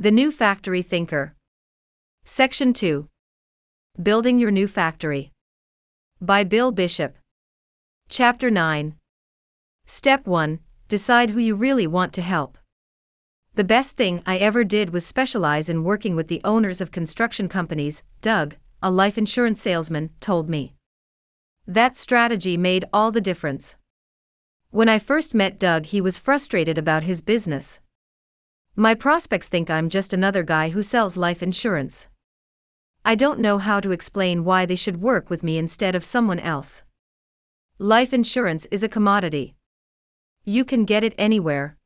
The New Factory Thinker. Section 2 Building Your New Factory. By Bill Bishop. Chapter 9 Step 1 Decide who you really want to help. The best thing I ever did was specialize in working with the owners of construction companies, Doug, a life insurance salesman, told me. That strategy made all the difference. When I first met Doug, he was frustrated about his business. My prospects think I'm just another guy who sells life insurance. I don't know how to explain why they should work with me instead of someone else. Life insurance is a commodity. You can get it anywhere.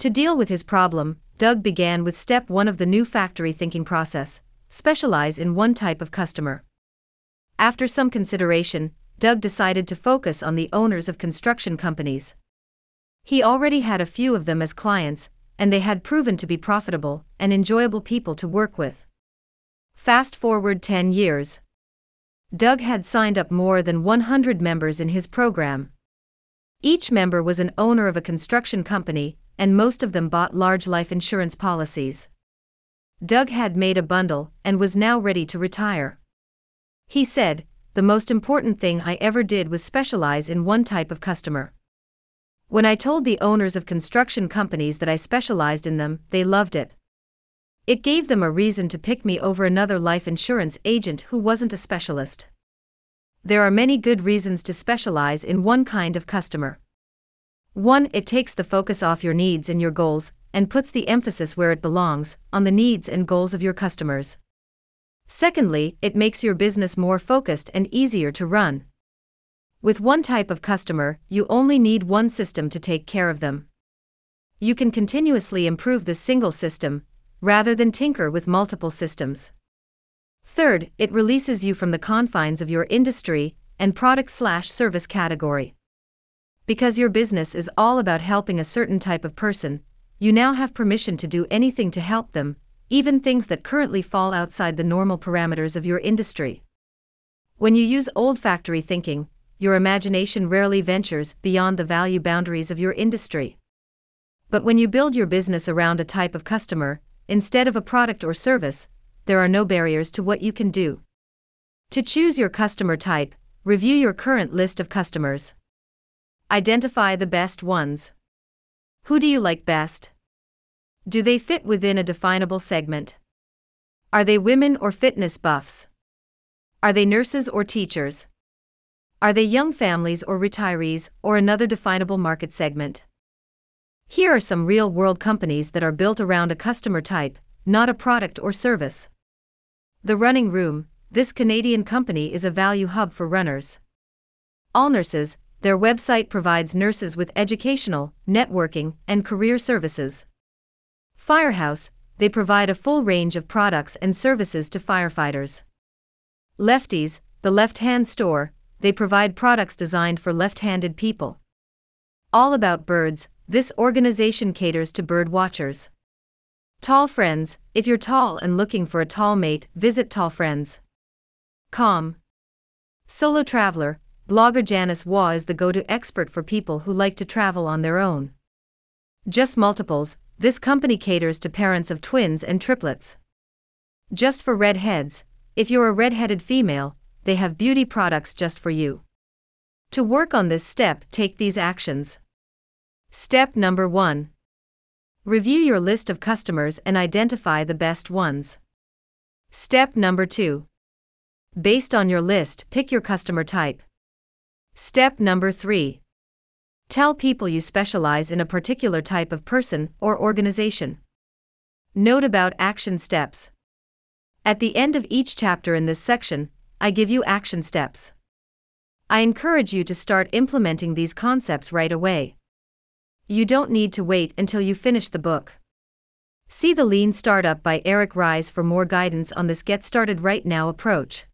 To deal with his problem, Doug began with step one of the new factory thinking process specialize in one type of customer. After some consideration, Doug decided to focus on the owners of construction companies. He already had a few of them as clients, and they had proven to be profitable and enjoyable people to work with. Fast forward 10 years. Doug had signed up more than 100 members in his program. Each member was an owner of a construction company, and most of them bought large life insurance policies. Doug had made a bundle and was now ready to retire. He said, the most important thing I ever did was specialize in one type of customer. When I told the owners of construction companies that I specialized in them, they loved it. It gave them a reason to pick me over another life insurance agent who wasn't a specialist. There are many good reasons to specialize in one kind of customer. 1. It takes the focus off your needs and your goals, and puts the emphasis where it belongs on the needs and goals of your customers. Secondly, it makes your business more focused and easier to run. With one type of customer, you only need one system to take care of them. You can continuously improve the single system, rather than tinker with multiple systems. Third, it releases you from the confines of your industry and product slash service category. Because your business is all about helping a certain type of person, you now have permission to do anything to help them, even things that currently fall outside the normal parameters of your industry. When you use old factory thinking, your imagination rarely ventures beyond the value boundaries of your industry. But when you build your business around a type of customer, instead of a product or service, there are no barriers to what you can do. To choose your customer type, review your current list of customers. Identify the best ones. Who do you like best? Do they fit within a definable segment? Are they women or fitness buffs? Are they nurses or teachers? Are they young families or retirees, or another definable market segment? Here are some real world companies that are built around a customer type, not a product or service. The Running Room this Canadian company is a value hub for runners. All Nurses, their website provides nurses with educational, networking, and career services. Firehouse, they provide a full range of products and services to firefighters. Lefties, the left hand store, they provide products designed for left handed people. All About Birds, this organization caters to bird watchers. Tall Friends, if you're tall and looking for a tall mate, visit Tall Friends. Calm. Solo Traveler, blogger Janice Waugh is the go to expert for people who like to travel on their own. Just Multiples, this company caters to parents of twins and triplets. Just for redheads, if you're a redheaded female, they have beauty products just for you. To work on this step, take these actions. Step number 1 Review your list of customers and identify the best ones. Step number 2 Based on your list, pick your customer type. Step number 3 Tell people you specialize in a particular type of person or organization. Note about action steps. At the end of each chapter in this section, I give you action steps. I encourage you to start implementing these concepts right away. You don't need to wait until you finish the book. See the Lean Startup by Eric Ries for more guidance on this Get Started Right Now approach.